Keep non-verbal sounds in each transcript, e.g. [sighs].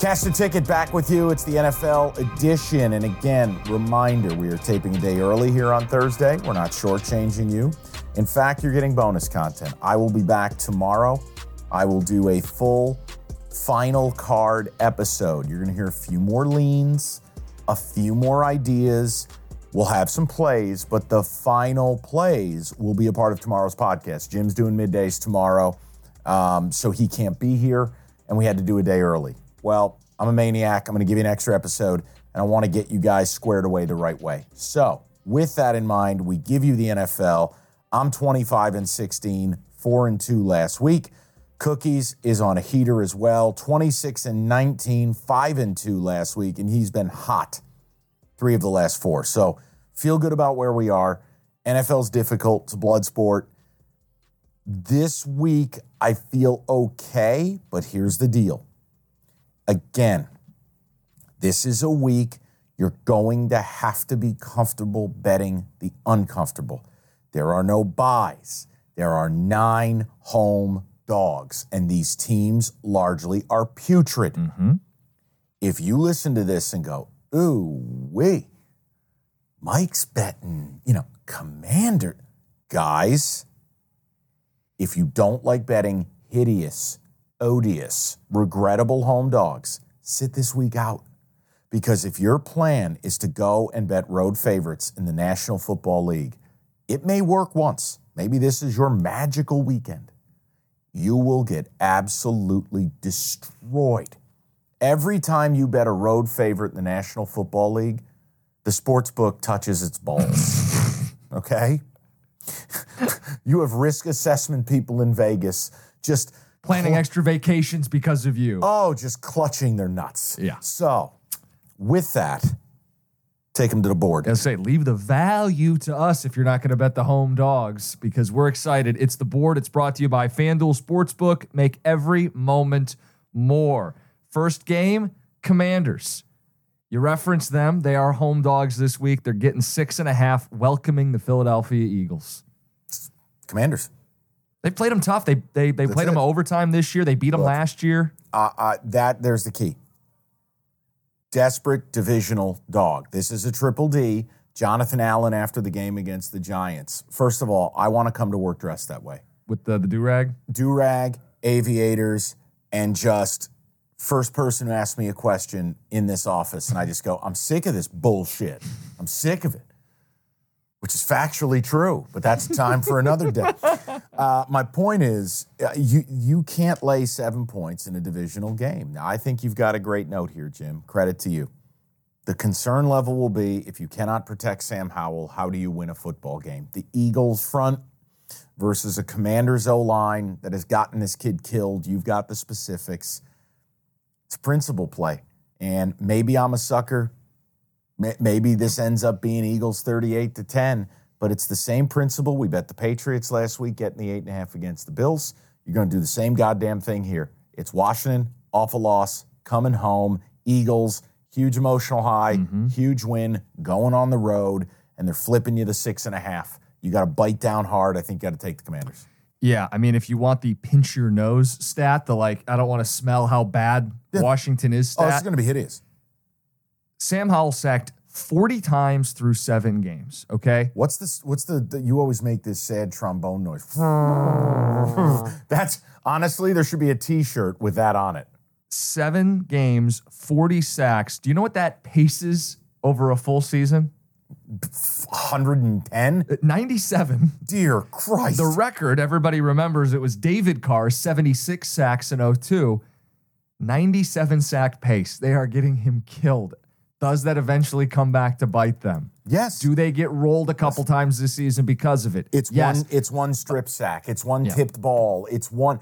Cash the ticket back with you. It's the NFL edition. And again, reminder we are taping a day early here on Thursday. We're not shortchanging you. In fact, you're getting bonus content. I will be back tomorrow. I will do a full final card episode. You're going to hear a few more leans, a few more ideas. We'll have some plays, but the final plays will be a part of tomorrow's podcast. Jim's doing middays tomorrow, um, so he can't be here, and we had to do a day early. Well, I'm a maniac. I'm going to give you an extra episode, and I want to get you guys squared away the right way. So, with that in mind, we give you the NFL. I'm 25 and 16, 4 and 2 last week. Cookies is on a heater as well, 26 and 19, 5 and 2 last week, and he's been hot three of the last four. So, feel good about where we are. NFL's difficult, it's a blood sport. This week, I feel okay, but here's the deal. Again, this is a week you're going to have to be comfortable betting the uncomfortable. There are no buys. There are nine home dogs, and these teams largely are putrid. Mm-hmm. If you listen to this and go, ooh, wait, Mike's betting, you know, commander. Guys, if you don't like betting hideous, odious, regrettable home dogs, sit this week out. Because if your plan is to go and bet road favorites in the National Football League, it may work once. Maybe this is your magical weekend. You will get absolutely destroyed. Every time you bet a road favorite in the National Football League, the sports book touches its balls. [laughs] okay? [laughs] you have risk assessment people in Vegas just Planning extra vacations because of you. oh, just clutching their nuts. Yeah. So, with that, take them to the board. I say, leave the value to us if you're not going to bet the home dogs because we're excited. It's the board. It's brought to you by FanDuel Sportsbook. Make every moment more. First game, Commanders. You reference them. They are home dogs this week. They're getting six and a half, welcoming the Philadelphia Eagles. Commanders. They played them tough. They they they played it. them overtime this year. They beat them Look. last year. Uh, uh, that there's the key. Desperate divisional dog. This is a triple D. Jonathan Allen after the game against the Giants. First of all, I want to come to work dressed that way. with the the do rag. Do rag, aviators, and just first person who asks me a question in this office, and I just go, I'm sick of this bullshit. I'm sick of it. Which is factually true, but that's time for another day. [laughs] Uh, my point is, uh, you you can't lay seven points in a divisional game. Now, I think you've got a great note here, Jim. Credit to you. The concern level will be if you cannot protect Sam Howell, how do you win a football game? The Eagles front versus a Commanders O line that has gotten this kid killed. You've got the specifics. It's principle play, and maybe I'm a sucker. May- Maybe this ends up being Eagles 38 to 10, but it's the same principle. We bet the Patriots last week getting the eight and a half against the Bills. You're going to do the same goddamn thing here. It's Washington, off a loss, coming home. Eagles, huge emotional high, mm-hmm. huge win, going on the road, and they're flipping you the six and a half. You got to bite down hard. I think you got to take the Commanders. Yeah, I mean, if you want the pinch your nose stat, the like, I don't want to smell how bad Yeah. Washington is Oh, stat. is going to be hideous. Sam Howell sacked 40 times through seven games. Okay. What's this? What's the, the? You always make this sad trombone noise. [laughs] That's honestly, there should be a T-shirt with that on it. Seven games, 40 sacks. Do you know what that paces over a full season? 110. Uh, 97. Dear Christ! The record, everybody remembers it was David Carr, 76 sacks in 02. 97 sack pace. They are getting him killed. Does that eventually come back to bite them? yes. Do they get rolled a couple times this season because of it? It's yes. one. It's one strip sack. It's one Yeah. tipped ball. It's one.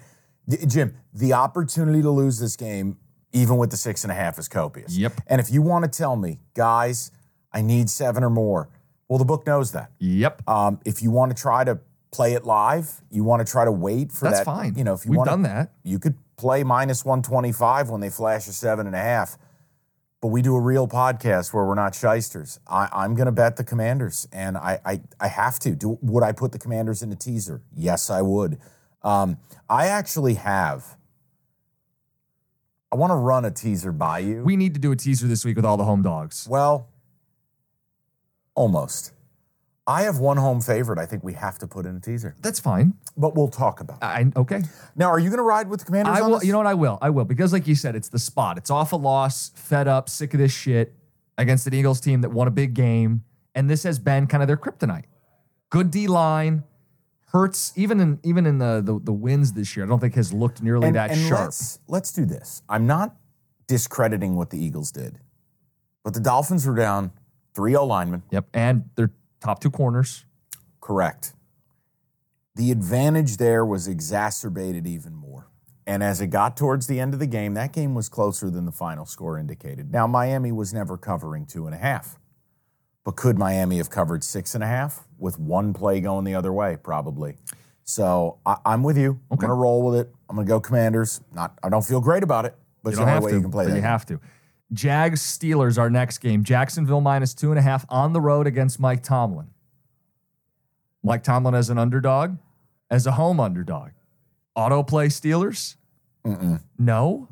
Jim, the opportunity to lose this game, even with the six and a half, is copious. Yep. And if you want to tell me, guys, I need seven or more, well, the book knows that. Yep. Um, if you want to try to play it live, you want to try to wait for That's that. fine. You know, if you We've want done that. you could play minus one twenty five when they flash a seven and a half. But we do a real podcast where we're not shysters. I, I'm going to bet the Commanders, and I, I I have to. Do would I put the Commanders in a teaser? Yes, I would. Um, I actually have. I want to run a teaser by you. We need to do a teaser this week with all the home dogs. well, almost. I have one home favorite. I think we have to put in a teaser, That's fine. but we'll talk about. it. I okay. Now, are you going to ride with the Commanders? I will. You know what? I will. I will because, like you said, it's the spot. It's off a loss, fed up, sick of this shit against an Eagles team that won a big game, and this has been kind of their kryptonite. Good D line, hurts even in even in the, the the wins this year. I don't think has looked nearly and, that and sharp. Let's, let's do this. I'm not discrediting what the Eagles did, but the Dolphins were down three O linemen. Yep, and their top two corners. Correct. The advantage there was exacerbated even more. And as it got towards the end of the game, that game was closer than the final score indicated. Now, Miami was never covering two and a half. But could Miami have covered six and a half with one play going the other way? Probably. So I, I'm with you. I'm going to roll with it. I'm going to go Commanders. Not, I don't feel great about it, but You it's the only way to, you can play but that. you have to. Jags Steelers our next game. Jacksonville minus two and a half on the road against Mike Tomlin. Mike Tomlin as an underdog, as a home underdog. Auto play Steelers? No. No.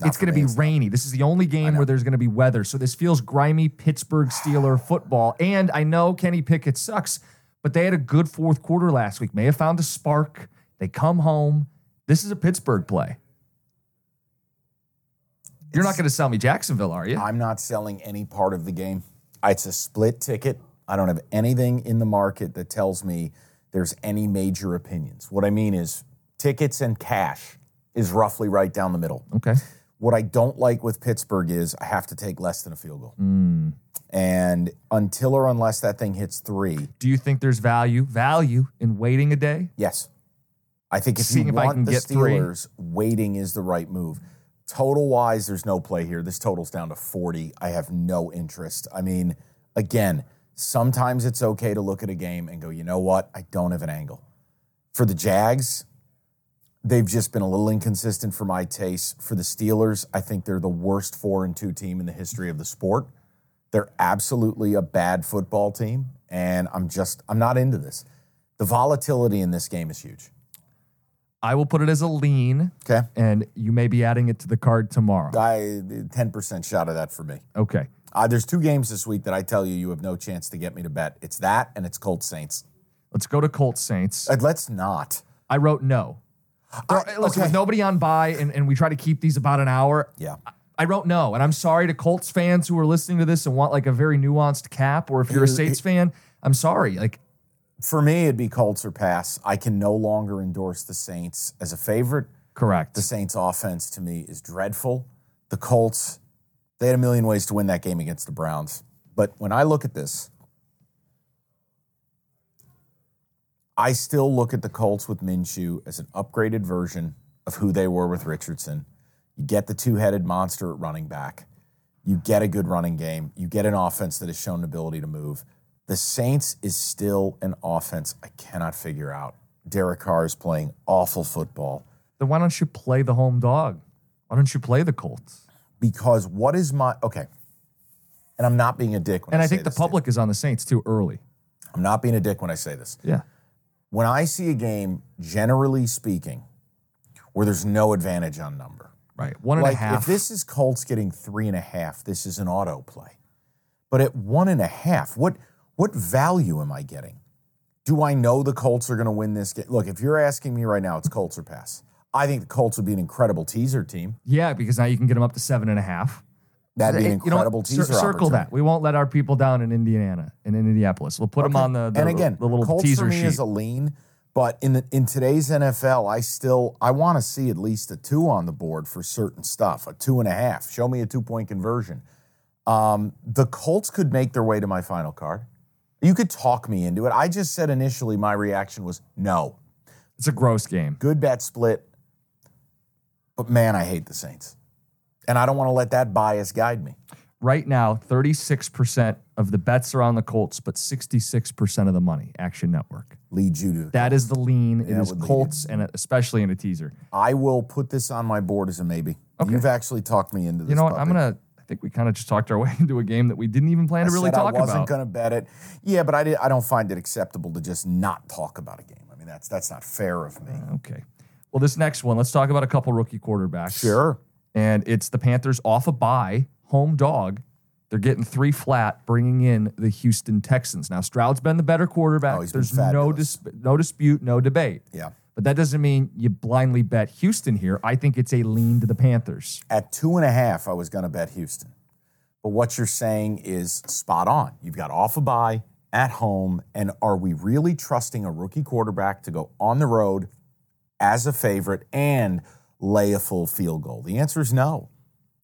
Not It's going to be rainy. This is the only game where there's going to be weather. So this feels grimy Pittsburgh Steeler [sighs] football. And I know Kenny Pickett sucks, but they had a good fourth quarter last week. May have found a spark. They come home. This is a Pittsburgh play. You're not going to sell me Jacksonville, are you? I'm not selling any part of the game. It's a split ticket. I don't have anything in the market that tells me there's any major opinions. What I mean is tickets and cash is roughly right down the middle. Okay. What I don't like with Pittsburgh is I have to take less than a field goal. Hmm. And until or unless that thing hits three, Do you think there's value value in waiting a day? yes. I think if Seeing you if I want can the get three. Steelers, waiting is the right move. Total wise, there's no play here. This total's down to 40. I have no interest. I mean, again, sometimes it's okay to look at a game and go, you know what? I don't have an angle. For the Jags, they've just been a little inconsistent for my taste. For the Steelers, I think they're the worst four and two team in the history of the sport. They're absolutely a bad football team, and I'm just I'm not into this. The volatility in this game is huge. I will put it as a lean, Okay. and you may be adding it to the card tomorrow. I 10% shot of that for me. Okay. Uh, there's two games this week that I tell you you have no chance to get me to bet. It's that and it's Colts Saints. Let's go to Colts Saints. Uh, let's not. I wrote no. Listen, okay. with nobody on by, and, and we try to keep these about an hour. Yeah. I wrote no, and I'm sorry to Colts fans who are listening to this and want like a very nuanced cap, or if you're a Saints fan, I'm sorry. Like For me, it'd be Colts or pass. I can no longer endorse the Saints as a favorite. correct. The Saints offense to me is dreadful. The Colts, they had a million ways to win that game against the Browns. But when I look at this, I still look at the Colts with Minshew as an upgraded version of who they were with Richardson. You get the two headed monster at running back. You get a good running game. You get an offense that has shown an ability to move. The Saints is still an offense I cannot figure out. Derek Carr is playing awful football then why don't you play the home dog? Why don't you play the Colts? because what is my okay? And I'm not being a dick when And I, I think the public is on the Saints too early. I'm not being a dick when I say this. Yeah. When I see a game, generally speaking, where there's no advantage on number, Right. One and a half. if this is Colts getting three and a half, this is an auto play. But at one and a half, what what value am I getting? Do I know the Colts are going to win this game? Look, if you're asking me right now, it's Colts or pass. I think the Colts would be an incredible teaser team. Yeah, because now you can get them up to seven and a half. That'd be an You know incredible teaser. circle that. We won't let our people down in Indiana, and in Indianapolis. We'll put them on the, the, and again, the little Colts teaser for me sheet. is a lean, but in the in today's NFL, I still I want to see at least a two on the board for certain stuff, a two and a half. Show me a two point conversion. Um, the Colts could make their way to my final card. You could talk me into it. I just said initially my reaction was no. it's a gross game. Good bet split, but man, I hate the Saints, and I don't want to let that bias guide me. Right now, 36% of the bets are on the Colts, but 66% of the money, Action Network. Lead you to That is the lean. Yeah, it is Colts, and especially in a teaser. I will put this on my board as a maybe. Okay. You've actually talked me into this. You know what? I'm going to, I think we kind of just talked our [laughs] way into a game that we didn't even plan I to really talk I wasn't going to bet it. Yeah, but I, did, I don't find it acceptable to just not talk about a game. I mean, that's that's not fair of me. Uh, okay. Well, this next one, let's talk about a couple rookie quarterbacks. Sure. And it's the Panthers off a bye, home dog. They're getting three flat, bringing in the Houston Texans. Now, Stroud's been the better quarterback. Oh, There's no, dis- no dispute, no debate. Yeah. But that doesn't mean you blindly bet Houston here. I think it's a lean to the Panthers. At two and a half, I was going to bet Houston. But what you're saying is spot on. You've got off a bye at home, and are we really trusting a rookie quarterback to go on the road as a favorite and lay a full field goal? The answer is no.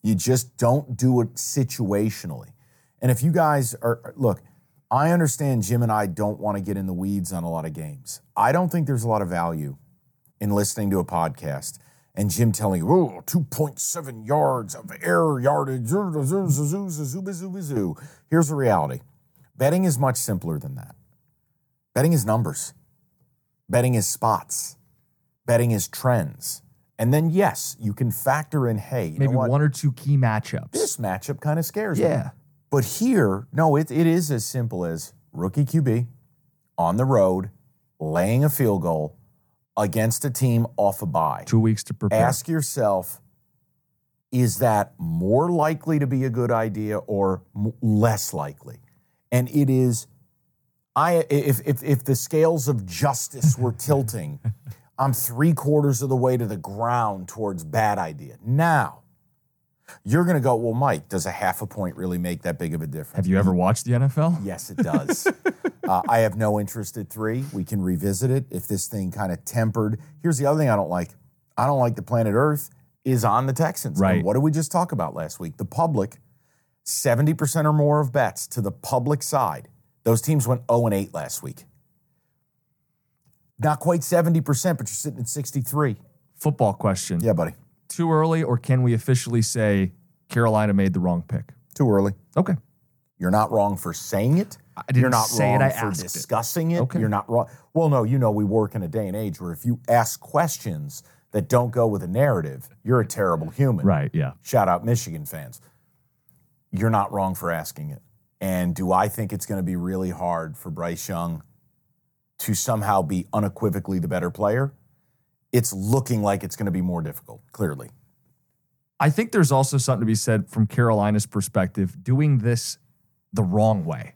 You just don't do it situationally. And if you guys are, look, I understand Jim and I don't want to get in the weeds on a lot of games. I don't think there's a lot of value in listening to a podcast and Jim telling you, oh, 2.7 yards of air yardage. zoo, zoo, zoo, zoo, zoo, zoo, zoo, zoo." Here's the reality betting is much simpler than that. Betting is numbers, betting is spots, betting is trends. And then, yes, you can factor in, hey, you Maybe know what? one or two key matchups. this matchup kind of scares me. But here, no, it, it is as simple as rookie QB on the road, laying a field goal against a team off a bye. Two weeks to prepare. Ask yourself, is that more likely to be a good idea or m- less likely? And it is, I if if if the scales of justice were [laughs] tilting, I'm three quarters of the way to the ground towards bad idea. Now, you're going to go, well, Mike, does a half a point really make that big of a difference? Have you ever watched the NFL? Yes, it does. [laughs] uh, I have no interest at three. We can revisit it if this thing kind of tempered. Here's the other thing I don't like. I don't like the planet Earth is on the Texans. Right. And what did we just talk about last week? The public, 70% or more of bets to the public side. Those teams went 0 and 8 last week. Not quite 70%, but you're sitting at 63. Football question. Yeah, buddy. Too early, or can we officially say Carolina made the wrong pick? Too early. Okay. You're not wrong for saying it. I didn't You're not say it, wrong I for asked it. discussing it. Okay. You're not wrong. Well, no, you know we work in a day and age where if you ask questions that don't go with a narrative, you're a terrible human. Right. Yeah. Shout out Michigan fans. You're not wrong for asking it. And do I think it's going to be really hard for Bryce Young to somehow be unequivocally the better player? It's looking like it's going to be more difficult, clearly. I think there's also something to be said from Carolina's perspective, doing this the wrong way.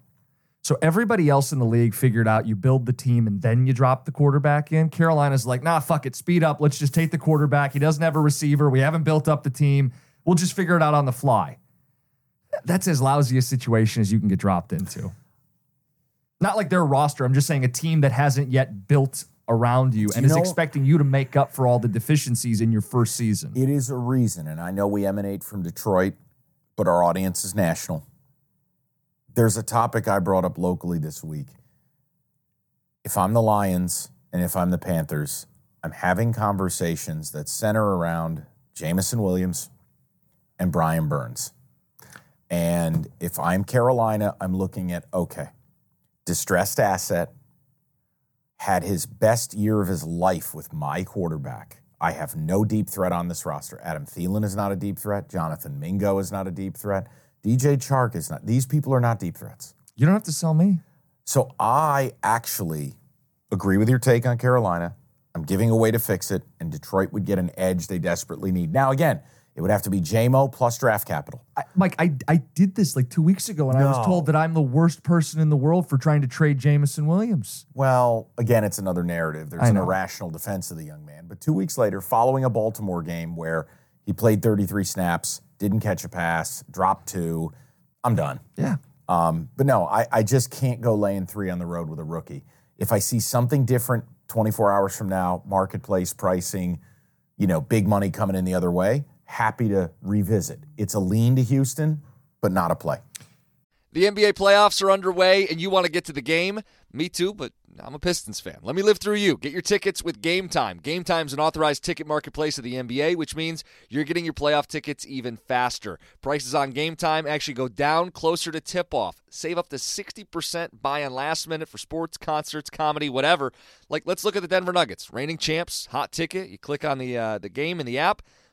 So everybody else in the league figured out you build the team and then you drop the quarterback in. Carolina's like, nah, fuck it, speed up. Let's just take the quarterback. He doesn't have a receiver. We haven't built up the team. We'll just figure it out on the fly. That's as lousy a situation as you can get dropped into. Not like their roster. I'm just saying a team that hasn't yet built around you and you is know- expecting you to make up for all the deficiencies in your first season. It is a reason, and I know we emanate from Detroit, but our audience is national. There's a topic I brought up locally this week. If I'm the Lions and if I'm the Panthers, I'm having conversations that center around Jameson Williams and Brian Burns. And if I'm Carolina, I'm looking at okay, distressed asset, had his best year of his life with my quarterback. I have no deep threat on this roster. Adam Thielen is not a deep threat. Jonathan Mingo is not a deep threat. DJ Chark is not. These people are not deep threats. You don't have to sell me. So I actually agree with your take on Carolina. I'm giving a way to fix it, and Detroit would get an edge they desperately need. Now, again, It would have to be Jamo plus draft capital. I, Mike, I, I did this like two weeks ago, and I was told that I'm the worst person in the world for trying to trade Jameson Williams. Well, again, it's another narrative. There's an irrational defense of the young man. But two weeks later, following a Baltimore game where he played 33 snaps, didn't catch a pass, dropped two, I'm done. Yeah. Um, but no, I, I just can't go laying three on the road with a rookie. If I see something different 24 hours from now, marketplace pricing, you know, big money coming in the other way, happy to revisit. It's a lean to Houston, but not a play. The NBA playoffs are underway and you want to get to the game? Me too, but I'm a Pistons fan. Let me live through you. Get your tickets with Game Time. Game Time's an authorized ticket marketplace of the NBA, which means you're getting your playoff tickets even faster. Prices on Game Time actually go down closer to tip off. Save up to 60% buy on last minute for sports, concerts, comedy, whatever. Like let's look at the Denver Nuggets. Reigning champs, hot ticket. You click on the uh, the game in the app.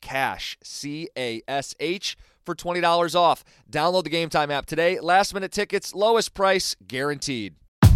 CASH, C A S H, for $20 off. Download the Game Time app today. Last minute tickets, lowest price guaranteed.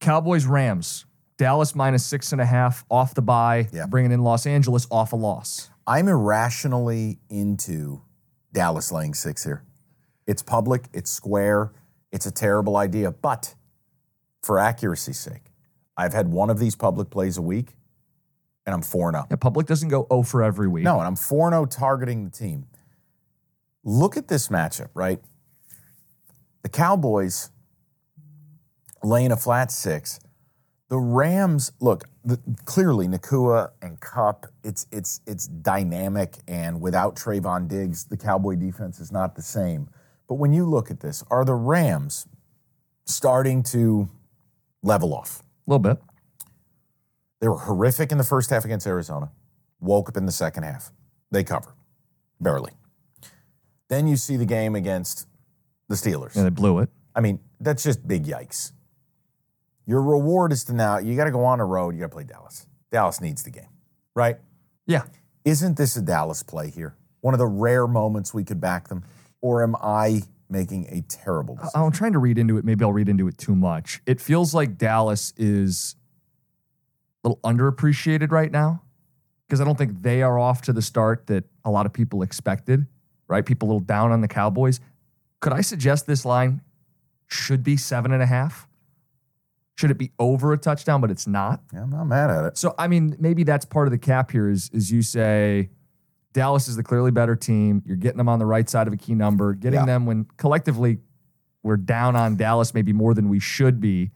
Cowboys Rams. Dallas minus six and a half off the bye, Yeah. bringing in Los Angeles off a loss. I'm irrationally into Dallas laying six here. It's public, it's square, it's a terrible idea. But for accuracy's sake, I've had one of these public plays a week, and I'm 4 0. Yeah, public doesn't go 0 for every week. No, and I'm 4 0 targeting the team. Look at this matchup, right? The Cowboys laying a flat six. The Rams, look, the, clearly Nacua and Kupp, it's it's it's dynamic, and without Trevon Diggs, the Cowboy defense is not the same. But when you look at this, are the Rams starting to level off? A little bit. They were horrific in the first half against Arizona. Woke up in the second half. They cover. Barely. Then you see the game against the Steelers. Yeah, they blew it. I mean, that's just big yikes. Your reward is to now, you got to go on a road, you got to play Dallas. Dallas needs the game, right? Yeah. Isn't this a Dallas play here? One of the rare moments we could back them? Or am I making a terrible decision? I'm trying to read into it. Maybe I'll read into it too much. It feels like Dallas is a little underappreciated right now because I don't think they are off to the start that a lot of people expected, right? People a little down on the Cowboys. Could I suggest this line should be seven and a half? Should it be over a touchdown, but it's not? Yeah, I'm not mad at it. So I mean, maybe that's part of the cap here is is you say Dallas is the clearly better team. You're getting them on the right side of a key number, getting Yeah. them when collectively we're down on Dallas maybe more than we should be,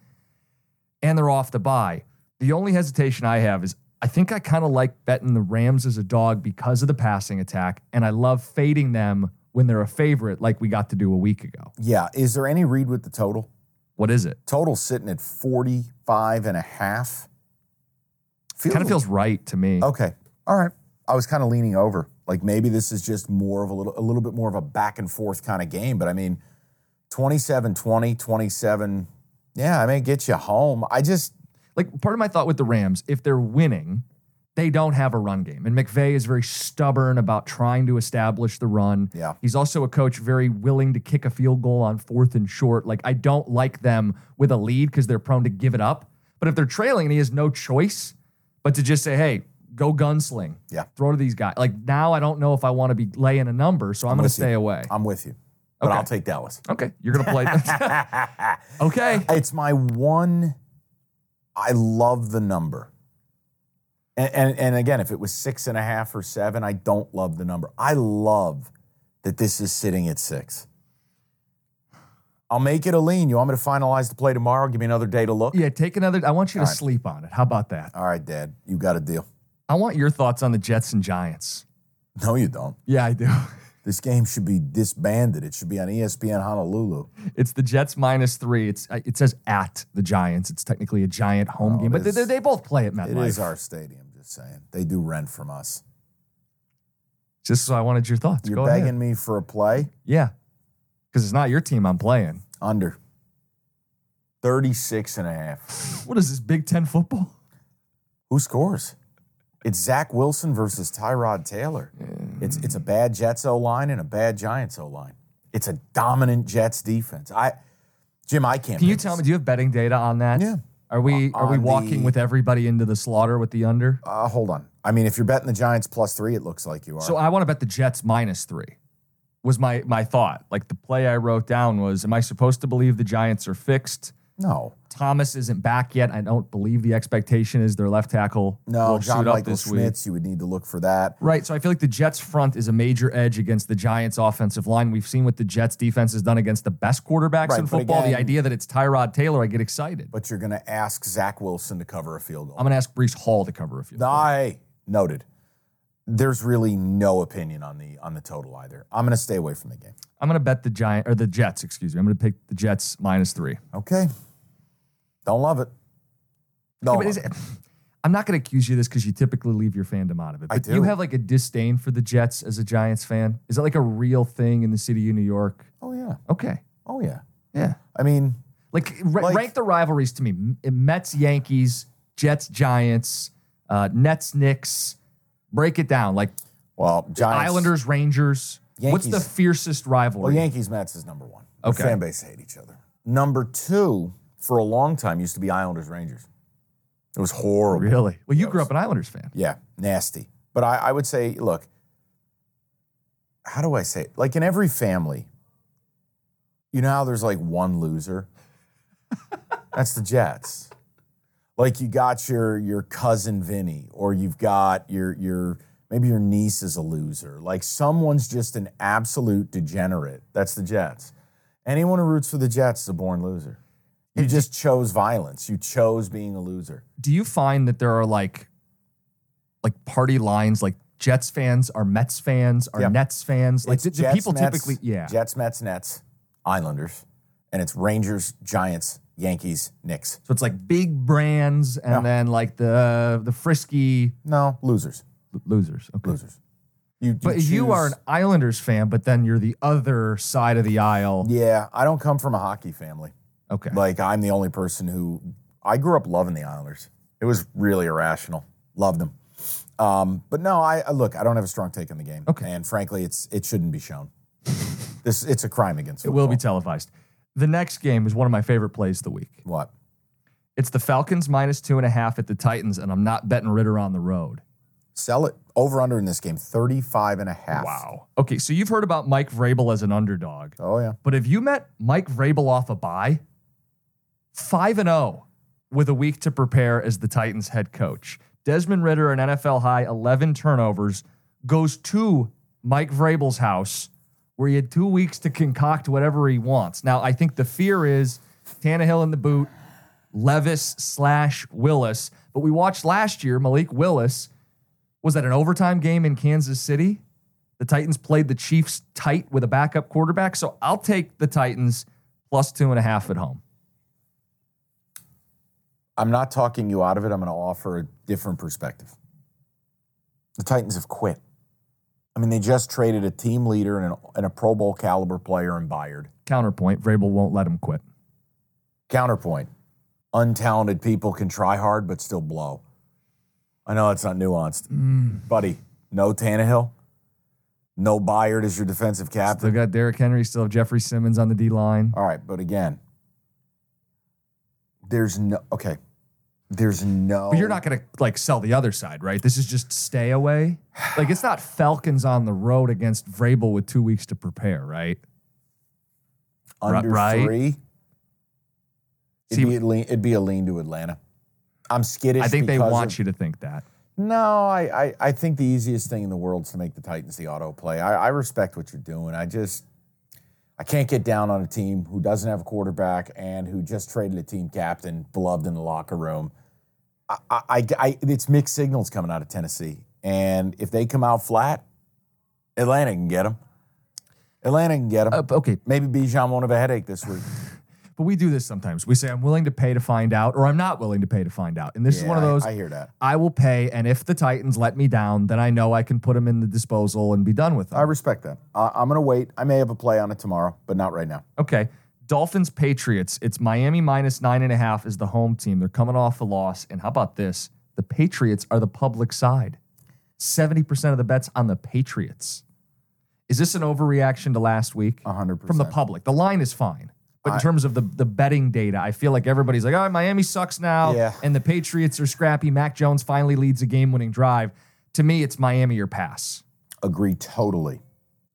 and they're off the buy. The only hesitation I have is I think I kind of like betting the Rams as a dog because of the passing attack, and I love fading them when they're a favorite, like we got to do a week ago. Yeah. Is there any read with the total? What is it? Total sitting at 45 and a half. Kind of feels right to me. Okay. All right. I was kind of leaning over. Like maybe this is just more of a little a little bit more of a back and forth kind of game, but I mean 27-20, 27 yeah, I may get you home. I just like part of my thought with the Rams, if they're winning, they don't have a run game. And McVay is very stubborn about trying to establish the run. Yeah. He's also a coach very willing to kick a field goal on fourth and short. Like, I don't like them with a lead because they're prone to give it up. But if they're trailing and he has no choice but to just say, hey, go gunsling, Yeah. throw to these guys. Like, now I don't know if I want to be laying a number, so I'm, going to with you. stay away. I'm with you, but Okay. I'll take Dallas. okay. You're going to play. [laughs] [laughs] okay. It's my one. I love the number. And, and and again, if it was six and a half or seven, I don't love the number. I love that this is sitting at six. I'll make it a lean. You want me to finalize the play tomorrow? Give me another day to look. Yeah, take another. I want you to All right. sleep on it. How about that? All right, Dad, you got a deal. I want your thoughts on the Jets and Giants. No, you don't. Yeah, I do. [laughs] This game should be disbanded. It should be on ESPN Honolulu. It's the Jets minus three. It's uh, it says at the Giants. It's technically a Giant home Oh, game, but they, they both play at It MetLife. is our stadium. Just saying, they do rent from us. Just so I wanted your thoughts. You're Go begging ahead. me for a play Yeah, because it's not your team I'm playing. under 36 and a half. What is this Big Ten football? Who scores? It's Zach Wilson versus Tyrod Taylor. It's it's a bad Jets O line and a bad Giants O line. It's a dominant Jets defense. I, Jim, I can't. Can you tell me? Do you have betting data on that? Yeah. Are we are we walking the- with everybody into the slaughter with the under? Uh, hold on. I mean, if you're betting the Giants plus three, it looks like you are. So I want to bet the Jets minus three. Was my my thought. Like the play I wrote down was: Am I supposed to believe the Giants are fixed? no, Thomas isn't back yet. I don't believe the expectation is their left tackle no, will John up Michael. Schmitz. You would need to look for that. Right. So I feel like the Jets front is a major edge against the Giants offensive line. We've seen what the Jets defense has done against the best quarterbacks Right, in football. the idea that it's Tyrod Taylor, I get excited. But you're going to ask Zach Wilson to cover a field goal. I'm going to ask Breece Hall to cover a few. I noted. There's really no opinion on the on the total either. I'm going to stay away from the game. I'm going to bet the Giant or the Jets. Excuse me. I'm going to pick the Jets minus three. Okay. Don't love it. But love is it. [sighs] I'm not going to accuse you of this because you typically leave your fandom out of it. I do you have like a disdain for the Jets as a Giants fan? Is that like a real thing in the city of New York? Oh yeah. Okay. Oh yeah. Yeah. I mean, Like, ra- Like- rank the rivalries to me: Mets, Yankees, Jets, Giants, uh, Nets, Knicks. Break it down. Like well, Giants, Islanders, Rangers. What's the Yankees- fiercest Well, rivalry? Yankees Mets is number one. The Okay. fan base hate each other. Number two, for a long time, used to be Islanders Rangers. It was horrible. really? Well, you Yes. grew up an Islanders fan. Yeah, nasty. But I, I would say, look, how do I say it? Like in every family, you know how there's like one loser? [laughs] That's the Jets. Like you got your your cousin Vinny, or you've got your your maybe your niece is a loser. Like someone's just an absolute degenerate. That's the Jets. Anyone who roots for the Jets is a born loser. You just chose violence. You chose being a loser. Do you find that there are like, like party lines? Like Jets fans are Mets fans, are Yeah. Nets fans. Like It's do, do Jets, people Mets, typically? Yeah. Jets, Mets, Nets, Islanders, and it's Rangers, Giants, Yankees, Knicks. So it's like big brands, and Yeah. then like the the frisky No, losers, l- losers. Okay. losers. You, But you are an Islanders fan, but then you're the other side of the aisle. yeah. I don't come from a hockey family. Okay. Like I'm the only person who I grew up loving the Islanders. It was really irrational. Loved them. Um, but no, I look. I don't have a strong take on the game. Okay. And frankly, it's it shouldn't be shown. this it's a crime against. Football. It will be televised. The next game is one of my favorite plays of the week. What? It's the Falcons minus two and a half at the Titans, and I'm not betting Ridder on the road. Sell it over under in this game 35 and a half. Wow. Okay, so you've heard about Mike Vrabel as an underdog. Oh, yeah. But have you met Mike Vrabel off a buy? 5 and 0 with a week to prepare as the Titans head coach. Desmond Ridder, an NFL high 11 turnovers, goes to Mike Vrabel's house where he had two weeks to concoct whatever he wants. Now, I think the fear is Tannehill in the boot, Levis slash Willis. But we watched last year, Malik Willis was at an overtime game in Kansas City. The Titans played the Chiefs tight with a backup quarterback. So I'll take the Titans plus two and a half at home. I'm not talking you out of it. I'm going to offer a different perspective. The Titans have quit. I mean, they just traded a team leader and, an, and a Pro Bowl caliber player in Byard. Counterpoint, Vrabel won't let him quit. Counterpoint untalented people can try hard but still blow. I know that's not nuanced, mm. buddy. No Tannehill, no Byard as your defensive captain. Still got Derrick Henry, still have Jeffrey Simmons on the D line. All right, but again, there's no okay. There's no. But you're not going to like sell the other side, right? This is just stay away. Like it's not Falcons on the road against Vrabel with two weeks to prepare, right? under right. three. It'd be, a lean, it'd be a lean to Atlanta. I'm skittish. I think they want of- you to think that. No, I, I, I think the easiest thing in the world is to make the Titans the auto play. I, I respect what you're doing. I just I can't get down on a team who doesn't have a quarterback and who just traded a team captain, beloved in the locker room. I, I, I, it's mixed signals coming out of Tennessee, and if they come out flat, Atlanta can get them. Atlanta can get them. Uh, okay, Maybe Bijan won't have a headache this week. But we do this sometimes. We say I'm willing to pay to find out, or I'm not willing to pay to find out. And this is one of I- those. I hear that. I will pay, and if the Titans let me down, then I know I can put them in the disposal and be done with them. I respect that. I, I'm going to wait. I may have a play on it tomorrow, but not right now. Okay. Dolphins Patriots. It's Miami minus nine and a half is the home team. They're coming off a loss. And how about this? The Patriots are the public side. 70% of the bets on the Patriots. Is this an overreaction to last week? 100%. From the public. The line is fine. But in terms of the, the betting data, I feel like everybody's like, oh, Miami sucks now. Yeah. And the Patriots are scrappy. Mac Jones finally leads a game winning drive. To me, it's Miami or pass. Agree totally.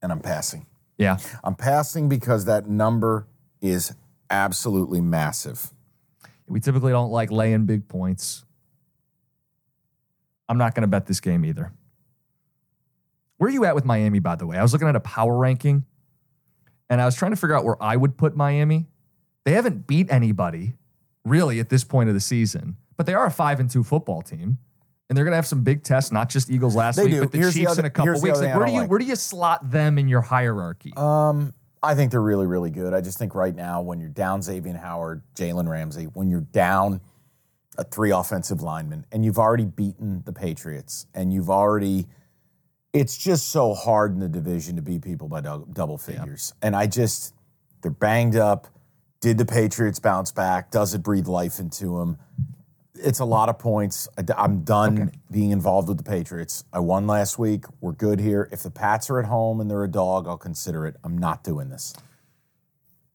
And I'm passing. Yeah. I'm passing because that number is absolutely massive. We typically don't like laying big points. I'm not going to bet this game either. Where are you at with Miami, by the way? I was looking at a power ranking and I was trying to figure out where I would put Miami. They haven't beat anybody really at this point of the season, but they are a five and two football team. And they're going to have some big tests, not just Eagles last They week, do. but the Here's the Chiefs other- in a couple weeks. Like, where do you like. where do you slot them in your hierarchy? Um, I think they're really, really good. I just think right now, when you're down Xavier Howard, Jalen Ramsey, when you're down a three offensive linemen, and you've already beaten the Patriots, and you've already, it's just so hard in the division to beat people by double figures. And I just, they're banged up. Did the Patriots bounce back? Does it breathe life into them? It's a lot of points. I'm done being involved with the Patriots. I won last week. We're good here. If the Pats are at home and they're a dog, I'll consider it. I'm not doing this.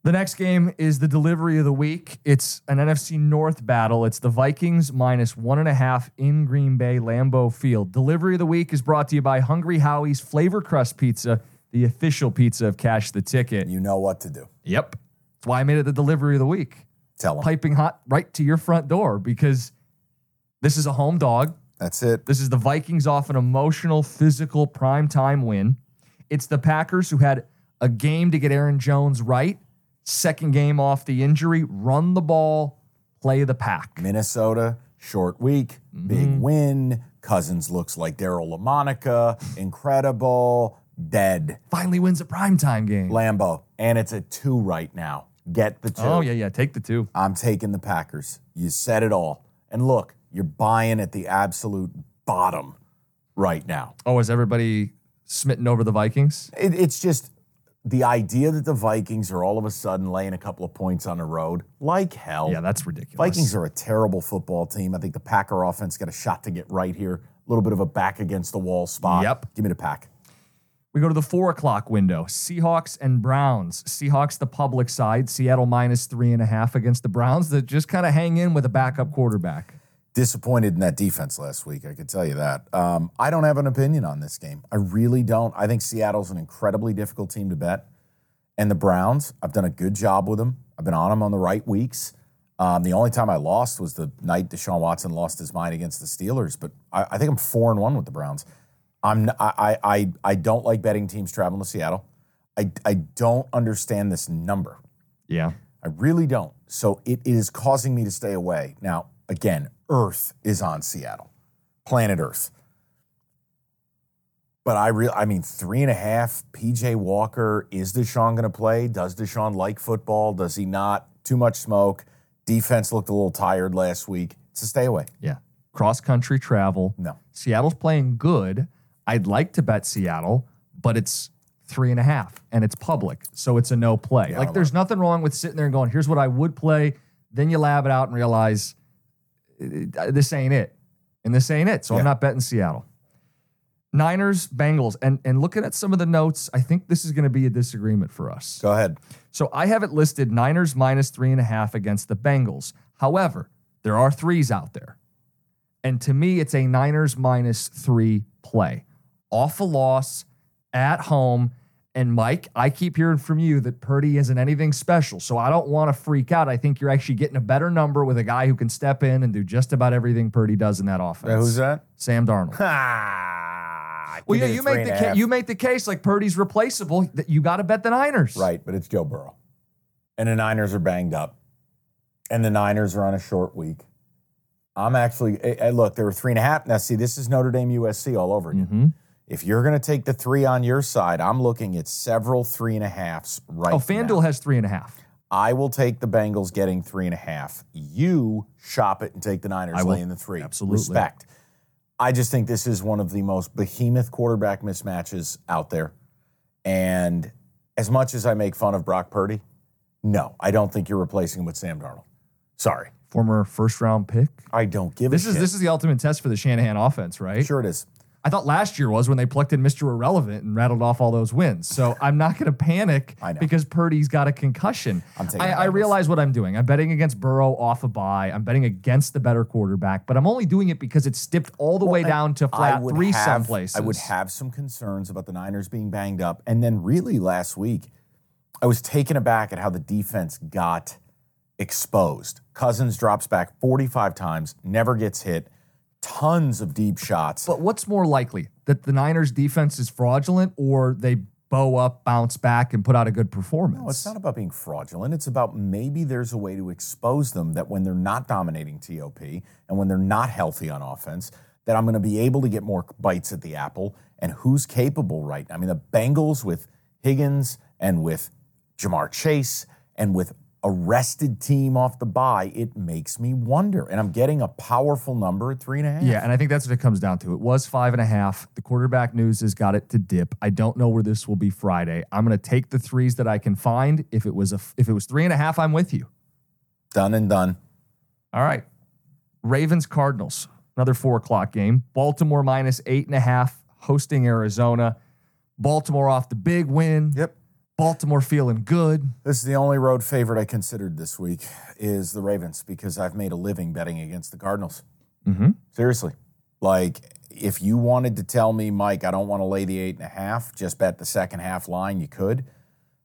The next game is the delivery of the week. It's an NFC North battle. It's the Vikings minus one and a half in Green Bay, Lambeau Field. Delivery of the week is brought to you by Hungry Howie's Flavor Crust Pizza, the official pizza of Cash the Ticket. You know what to do. Yep. That's why I made it the delivery of the week. Tell them. Piping hot right to your front door because this is a home dog. That's it. This is the Vikings off an emotional, physical primetime win. It's the Packers who had a game to get Aaron Jones right. Second game off the injury, run the ball, play the pack. Minnesota, short week, big mm-hmm. win. Cousins looks like Daryle Lamonica. Incredible. Dead. Finally wins a primetime game. Lambeau. And it's a two right now. Get the two. Oh, yeah, yeah. Take the two. I'm taking the Packers. You said it all. And look, you're buying at the absolute bottom right now. Oh, is everybody smitten over the Vikings? It, it's just the idea that the Vikings are all of a sudden laying a couple of points on the road, like hell. Yeah, that's ridiculous. Vikings are a terrible football team. I think the Packer offense got a shot to get right here. A little bit of a back against the wall spot. Yep. Give me the pack. We go to the four o'clock window. Seahawks and Browns. Seahawks, the public side. Seattle minus three and a half against the Browns that just kind of hang in with a backup quarterback. Disappointed in that defense last week. I can tell you that. Um, I don't have an opinion on this game. I really don't. I think Seattle's an incredibly difficult team to bet. And the Browns, I've done a good job with them. I've been on them on the right weeks. Um, the only time I lost was the night Deshaun Watson lost his mind against the Steelers. But I, I think I'm four and one with the Browns. I'm I I I don't like betting teams traveling to Seattle. I I don't understand this number. Yeah. I really don't. So it is causing me to stay away. Now, again, Earth is on Seattle, planet Earth. But I real I mean, three and a half, PJ Walker, is Deshaun gonna play? Does Deshaun like football? Does he not? Too much smoke. Defense looked a little tired last week. It's a stay away. Yeah. Cross country travel. No. Seattle's playing good. I'd like to bet Seattle, but it's three and a half and it's public. So it's a no play. Yeah, like there's nothing wrong with sitting there and going, here's what I would play. Then you lab it out and realize Uh, this ain't it. and this ain't it. So Yeah. I'm not betting Seattle. Niners, Bengals, and and looking at some of the notes, I think this is going to be a disagreement for us. Go ahead. So I have it listed Niners minus three and a half against the Bengals. However, there are threes out there. And to me, it's a Niners minus three play. Off a loss at home. And Mike, I keep hearing from you that Purdy isn't anything special. So I don't want to freak out. I think you're actually getting a better number with a guy who can step in and do just about everything Purdy does in that offense. Yeah, who's that? Sam Darnold. Well, yeah, you make the ca- you make the case like Purdy's replaceable. That you got to bet the Niners. Right, but it's Joe Burrow. And the Niners are banged up. And the Niners are on a short week. I'm actually, eh, eh, look, there were three and a half. Now, see, this is Notre Dame USC all over again. hmm If you're going to take the three on your side, I'm looking at several three and a halves right oh, now. Oh, now. FanDuel has three and a half. I will take the Bengals getting three and a half. You shop it and take the Niners laying the three. Absolutely. Respect. I just think this is one of the most behemoth quarterback mismatches out there. And as much as I make fun of Brock Purdy, no, I don't think you're replacing him with Sam Darnold. Sorry. Former first round pick. I don't give This a is shit. this is the ultimate test for the Shanahan offense, right? Sure it is. I thought last year was when they plucked in Mr. Irrelevant and rattled off all those wins. So [laughs] I'm not going to panic because Purdy's got a concussion. I'm I, I realize what I'm doing. I'm betting against Burrow off a bye. I'm betting against the better quarterback, but I'm only doing it because it's dipped all the way down to flat three have, some places. I would have some concerns about the Niners being banged up. And then, really, last week, I was taken aback at how the defense got exposed. Cousins drops back 45 times, never gets hit, tons of deep shots. But what's more likely that the Niners defense is fraudulent or they bow up, bounce back, and put out a good performance? No, it's not about being fraudulent. It's about maybe there's a way to expose them that when they're not dominating TOP and when they're not healthy on offense, that I'm going to be able to get more bites at the apple. And who's capable right now? I mean, the Bengals with Higgins and with Ja'Marr Chase and with a rested team off the bye, it makes me wonder. And I'm getting a powerful number at three and a half. Yeah, and I think that's what it comes down to. It was five and a half. The quarterback news has got it to dip. I don't know where this will be Friday. I'm going to take the threes that I can find. If it was a if it was three and a half, I'm with you. Done and done. All right, Ravens Cardinals, another four o'clock game. Baltimore minus eight and a half, hosting Arizona. Baltimore off the big win. Yep. Baltimore feeling good. This is the only road favorite I considered this week is the Ravens because I've made a living betting against the Cardinals. Mm-hmm. Seriously. Like, if you wanted to tell me, Mike, I don't want to lay the eight and a half, just bet the second half line, you could.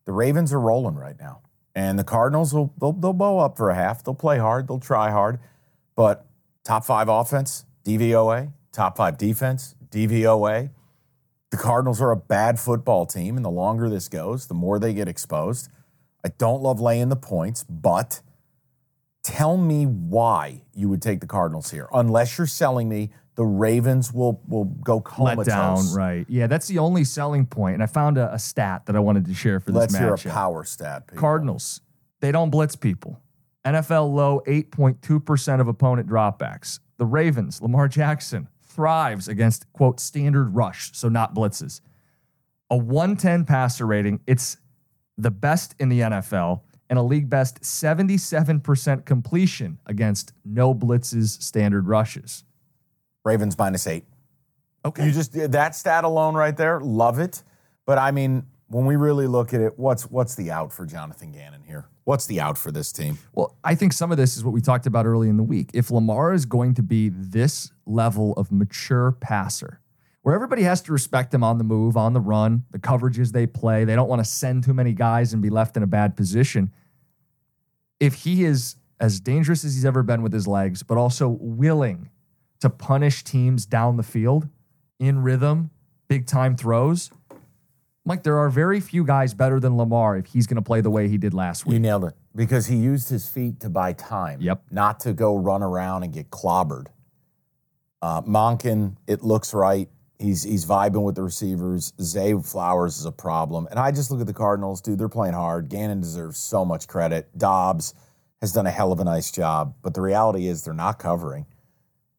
The Ravens are rolling right now. And the Cardinals will they'll, they'll bow up for a half. They'll play hard, they'll try hard. But top five offense, DVOA, top five defense, DVOA. The Cardinals are a bad football team, and the longer this goes, the more they get exposed. I don't love laying the points, but tell me why you would take the Cardinals here, unless you're selling me the Ravens will will go comatose. Let down, right? Yeah, that's the only selling point. And I found a, a stat that I wanted to share for this Let's hear a power stat. People. Cardinals, they don't blitz people. NFL low 8.2% of opponent dropbacks. The Ravens, Lamar Jackson, thrives against, quote, standard rush, so not blitzes. A 110 passer rating, it's the best in the NFL, and a league best 77% completion against no blitzes, standard rushes. Ravens minus eight. Okay. You just that stat alone right there, love it. But I mean, when we really look at it, what's what's the out for Jonathan Gannon here? What's the out for this team? Well, I think some of this is what we talked about early in the week. If Lamar is going to be this level of mature passer, where everybody has to respect him on the move, on the run, the coverages they play, they don't want to send too many guys and be left in a bad position. If he is as dangerous as he's ever been with his legs, but also willing to punish teams down the field in rhythm, big time throws, Mike, there are very few guys better than Lamar if he's going to play the way he did last week. You nailed it because he used his feet to buy time. Yep. Not to go run around and get clobbered. Uh, Monken, it looks right. He's he's vibing with the receivers. Zay Flowers is a problem, and I just look at the Cardinals, dude. They're playing hard. Gannon deserves so much credit. Dobbs has done a hell of a nice job, but the reality is they're not covering.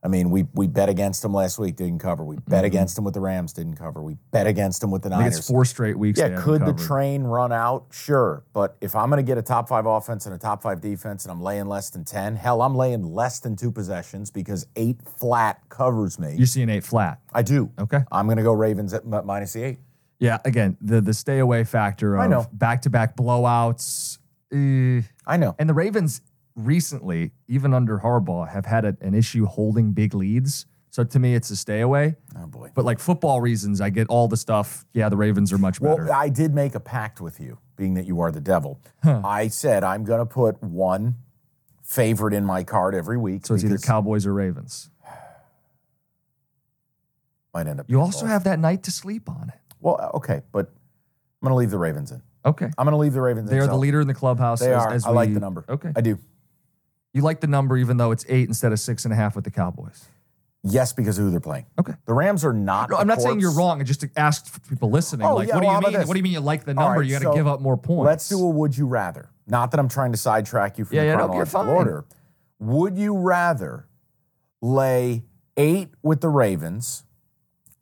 I mean, we we bet against them last week, didn't cover. We bet against them with the Rams, didn't cover. We bet against them with the Mm-hmm. Niners. it's four straight weeks. Yeah, could the train run out? Sure. But if I'm going to get a top five offense and a top five defense and I'm laying less than 10, hell, I'm laying less than two possessions because eight flat covers me. You're seeing eight flat. I do. Okay. I'm going to go Ravens at minus the eight. Yeah. Again, the the stay away factor I know. of back to back blowouts. eh. I know. And the Ravens recently, even under Harbaugh, have had a, an issue holding big leads. So to me, it's a stay away. Oh, boy. But like football reasons, I get all the stuff. Yeah, the Ravens are much better. Well, I did make a pact with you, being that you are the devil. I said I'm going to put one favorite in my card every week. so it's either Cowboys or Ravens. [sighs] might end up. You also have that night to sleep on it. Well, uh, okay, but I'm going to leave the Ravens in. Okay. I'm going to leave the Ravens in. They are the leader in the clubhouse. They as, are. as I like the number. Okay. I do. You like the number even though it's eight instead of six and a half with the Cowboys. Yes, because of who they're playing. Okay. The Rams are not. No, I'm not saying you're wrong. I just asked people listening. Oh, like, yeah, what do you mean? What do you mean you like the number? right, you got to so give up more points. Let's do a would you rather. Not that I'm trying to sidetrack you from Yeah, the yeah, chronological fine. order. Would you rather lay eight with the Ravens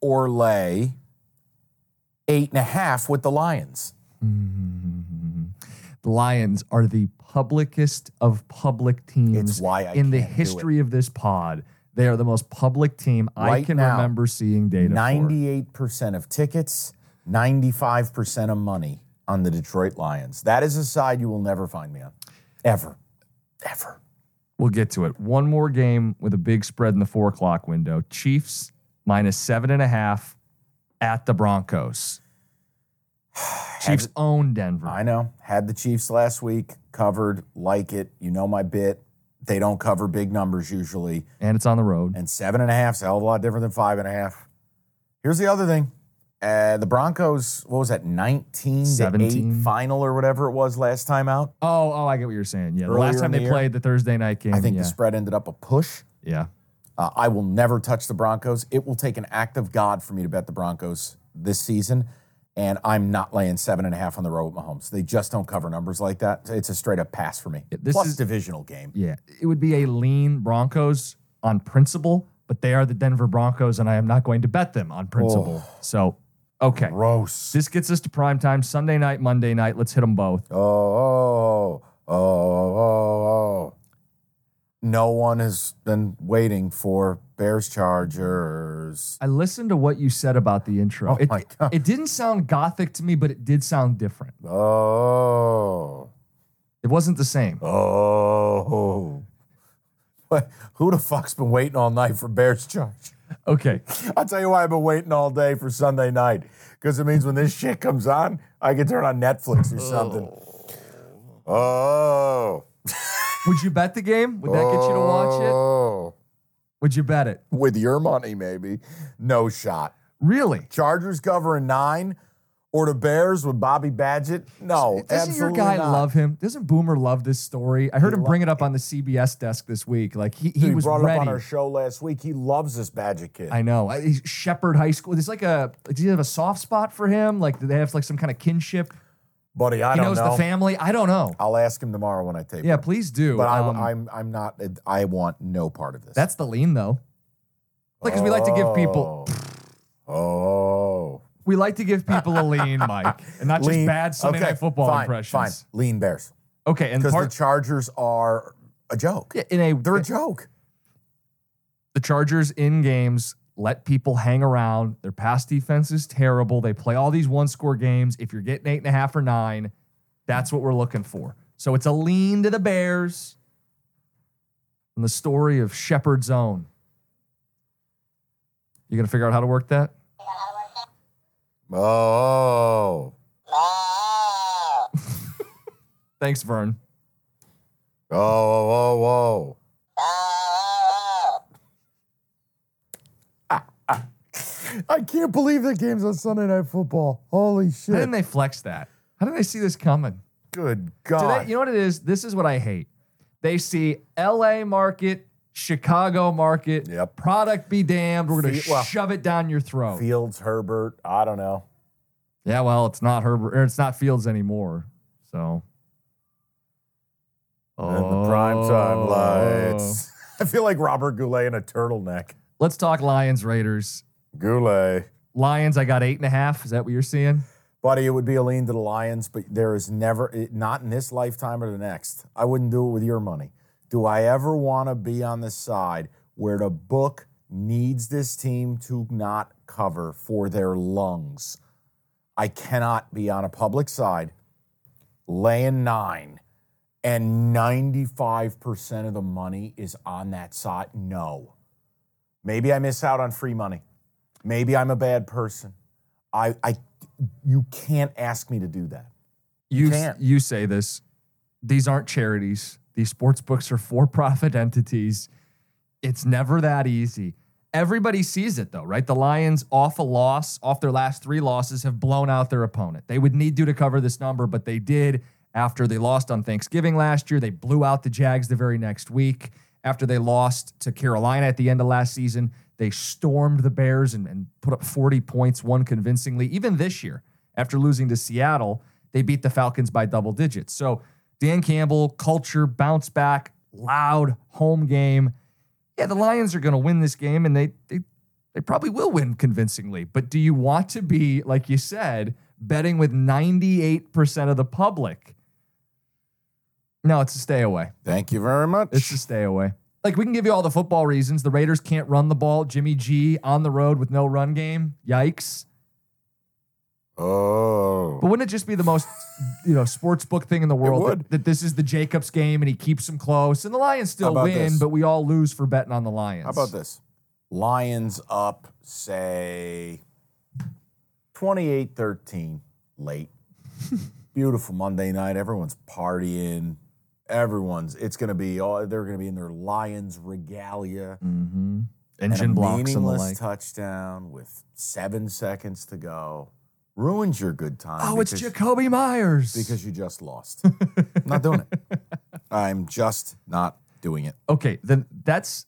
or lay eight and a half with the Lions? Mm-hmm. The Lions are the publicest of public teams It's why I in the can't do it. history of this pod. They are the most public team I Right can now, remember seeing data for. 98% of tickets, 95% of money on the Detroit Lions. That is a side you will never find me on. Ever. Ever. We'll get to it. One more game with a big spread in the four o'clock window. Chiefs minus seven and a half at the Broncos. [sighs] Chiefs own Denver. I know. Had the Chiefs last week, covered, like it. You know my bit. They don't cover big numbers usually. and it's on the road. And seven and a half is a hell of a lot different than five and a half. Here's the other thing. Uh, the Broncos, what was that, 19 to 8 final or whatever it was last time out? Oh, oh, I get what you're saying. Yeah, the last time the they year? played the Thursday night game. I think yeah. the spread ended up a push. yeah. Uh, I will never touch the Broncos. It will take an act of God for me to bet the Broncos this season. And I'm not laying seven and a half on the road with Mahomes. They just don't cover numbers like that. It's a straight up pass for me. this Plus is- divisional game. Yeah, it would be a lean Broncos on principle, but they are the Denver Broncos, and I am not going to bet them on principle. Oh. So, okay. Gross. This gets us to prime time Sunday night, Monday night. Let's hit them both. Oh, oh, oh, oh, oh. No one has been waiting for Bears Chargers. I listened to what you said about the intro. Oh it, my God. it didn't sound gothic to me, but it did sound different. Oh, It wasn't the same. oh. What? Who the fuck's been waiting all night for Bears Chargers? Okay. I'll tell you why I've been waiting all day for Sunday night. Because it means when this shit comes on, I can turn on Netflix or something. Oh. oh. Would you bet the game? Would that get you to watch it? Oh. Would you bet it? With your money, maybe. No shot. Really? Chargers covering nine or the Bears with Bobby Badgett? No, Doesn't your guy not. love him? Doesn't Boomer love this story? I heard him bring it up on the CBS desk this week. Like he, he, Dude, he was brought it ready. up on our show last week. He loves this Badgett kid. I know. He's Shepherd High School. There's like a. Do you have a soft spot for him? Like, do they have like some kind of kinship? Buddy, I He don't knows know. the family. I don't know. I'll ask him tomorrow when I tape. Yeah, him. please do. But Um, I, I'm I'm not. I want no part of this. that's the lean though. Like, 'cause we like to give people. Oh. Oh. We like to give people a lean, [laughs] Mike, and not just bad Sunday okay, night football fine, impressions. Fine. Lean Bears. Okay, and Because part the Chargers are a joke. yeah, in a They're a joke. the Chargers in games let people hang around. Their pass defense is terrible. They play all these one score games. If you're getting eight and a half or nine, that's what we're looking for. So it's a lean to the Bears. And the story of Shepherd's own. You gonna figure out how to work that? Oh. [laughs] Thanks, Vern. Oh, oh, oh. I can't believe the game's on Sunday Night Football. Holy shit. How didn't they flex that? How did they see this coming? Good God. they, you know what it is? This is what I hate. They see LA market, Chicago market, Yep. product be damned. We're going to well, shove it down your throat. Fields, Herbert, I don't know. yeah, well, it's not Herbert, or it's not Fields anymore. So. And the primetime Oh. lights. [laughs] I feel like Robert Goulet in a turtleneck. Let's talk Lions Raiders. Goulet. Lions, I got eight and a half. Is that what you're seeing? Buddy, it would be a lean to the Lions, but there is never, it- not in this lifetime or the next. I wouldn't do it with your money. Do I ever want to be on the side where the book needs this team to not cover for their lungs? I cannot be on a public side laying nine and 95% of the money is on that side. No. Maybe I miss out on free money. Maybe I'm a bad person. I, I, you can't ask me to do that. You can't. you say this. These aren't charities. These sports books are for-profit [laughs] entities. It's never that easy. Everybody sees it though, right? The Lions off a loss, off their last 3 losses have blown out their opponent. They would need to to cover this number, but they did after they lost on Thanksgiving last year. They blew out the Jags the very next week. After they lost to Carolina at the end of last season, they stormed the Bears and, and put up 40 points, won convincingly. Even this year, after losing to Seattle, they beat the Falcons by double digits. So Dan Campbell, culture, bounce back, loud, home game. Yeah, the Lions are going to win this game, and they, they they probably will win convincingly. But do you want to be, like you said, betting with 98% of the public? No, it's a stay away. Thank you very much. It's a stay away. Like we can give you all the football reasons. The Raiders can't run the ball. Jimmy G on the road with no run game. Yikes. oh. But wouldn't it just be the most, you know, sports book thing in the world that, that this is the Jacobs game and he keeps them close and the Lions still win, this? but we all lose for betting on the Lions. How about this? Lions up, say, 28 13 late. [laughs] Beautiful Monday night. Everyone's partying. Everyone's, it's going to be, all they're going to be in their Lions regalia. Mm-hmm. and Engine a blocks and the like. touchdown with seven seconds to go. Ruins your good time. Oh, it's because- Jakobi Meyers. Because you just lost. [laughs] I'm not doing it. I'm just not doing it. okay, then that's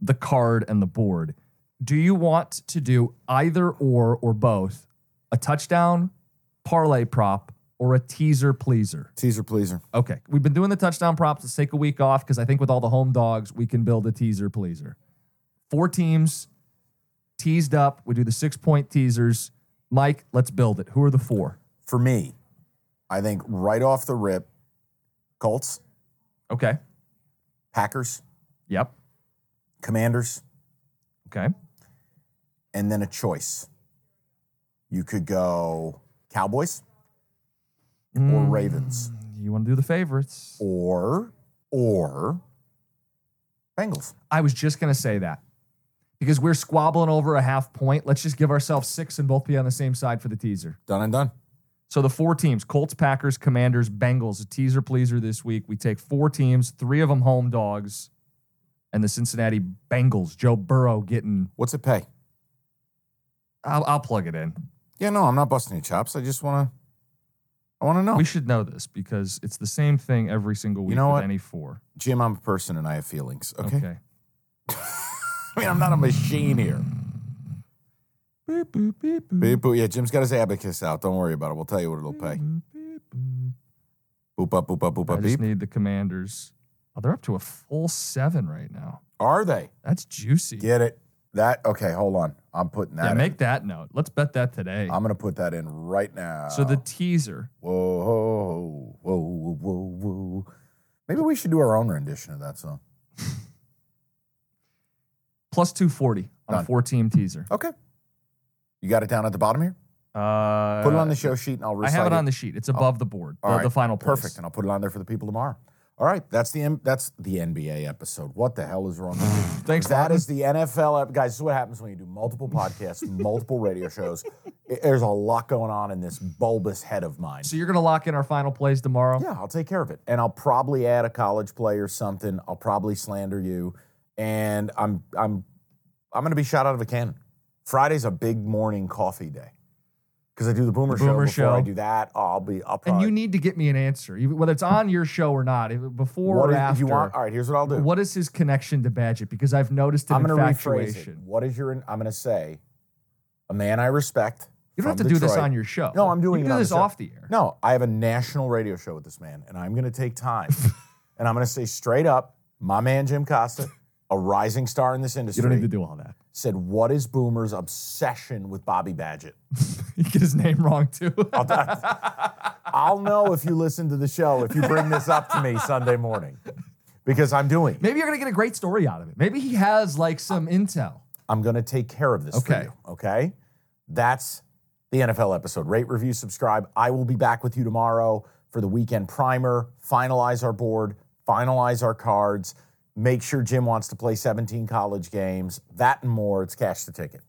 the card and the board. Do you want to do either or or both a touchdown parlay prop or a teaser pleaser? Teaser pleaser. Okay, we've been doing the touchdown props. Let's take a week off because I think with all the home dogs, we can build a teaser pleaser. Four teams teased up. We do the six point teasers. Mike, let's build it. Who are the four? For me, I think right off the rip, Colts, Okay. Packers, Yep. Commanders, Okay. and then a choice. You could go Cowboys or Mm, Ravens You want to do the favorites? or or Bengals. I was just going to say that because we're squabbling over a half point. Let's just give ourselves six and both be on the same side for the teaser. Done and done. So the four teams Colts, Packers, Commanders, Bengals, a teaser pleaser this week. We take four teams, three of them home dogs, and the Cincinnati Bengals. Joe Burrow getting, What's it pay? I'll, I'll plug it in. Yeah, no, I'm not busting your chops. I just want to. I want to know. We should know this because it's the same thing every single week you know with what? any four. Jim, I'm a person and I have feelings. Okay. Okay. [laughs] I mean, I'm not a machine here. Beep, boop, beep, boop. Beep, boop. Yeah, Jim's got his abacus out. Don't worry about it. We'll tell you what it'll pay. Boop up, boop up, boop up, I just need the Commanders. Oh, they're up to a full seven right now. Are they? That's juicy. Get it? That okay? Hold on. I'm putting that. yeah, in. make that note. Let's bet that today. I'm gonna put that in right now. so the teaser. whoa, whoa, whoa, whoa, whoa. Maybe we should do our own rendition of that song. [laughs] plus 240 on a four team teaser. Okay. You got it down at the bottom here. Uh, Put it on the show sheet, and I'll I have it on the sheet. It's above the board, the, right, the final place. Perfect, and I'll put it on there for the people tomorrow. All right, that's the M- that's the NBA episode. What the hell is wrong with you? [sighs] Thanks, That is the NFL ep- guys. This is what happens when you do multiple podcasts, [laughs] multiple radio shows. I- There's a lot going on in this bulbous head of mine. So you're going to lock in our final plays tomorrow? Yeah, I'll take care of it, and I'll probably add a college play or something. I'll probably slander you, and I'm I'm I'm going to be shot out of a cannon. Friday's a big morning coffee day because I do the Boomer, The Boomer show. Before I do that, I'll be I'll And you need to get me an answer, whether it's on your show or not, if- before what or is- after. if you want? All right, here's what I'll do. What is his connection to Badgett? Because I've noticed an I'm going to rephrase it. What is your? I'm going to say, a man I respect. You don't have to do this on your show. No, I'm doing you it can on do the this show. off the air. No, I have a national radio show with this man, and I'm going to take time, [laughs] and I'm going to say straight up, my man Jim Costa a rising star in this industry, You don't need to do all that. said, What is Boomer's obsession with Bobby Badgett? [laughs] You [laughs] get his name wrong too. [laughs] I'll know if you listen to the show if you bring this up to me Sunday morning because I'm doing it. Maybe you're gonna get a great story out of it. Maybe he has like some intel. I'm going to take care of this Okay. for you. Okay. That's the NFL episode. Rate, review, subscribe. I will be back with you tomorrow for the weekend primer, finalize our board, finalize our cards, make sure Jim wants to play 17 college games, that and more. It's cash the ticket.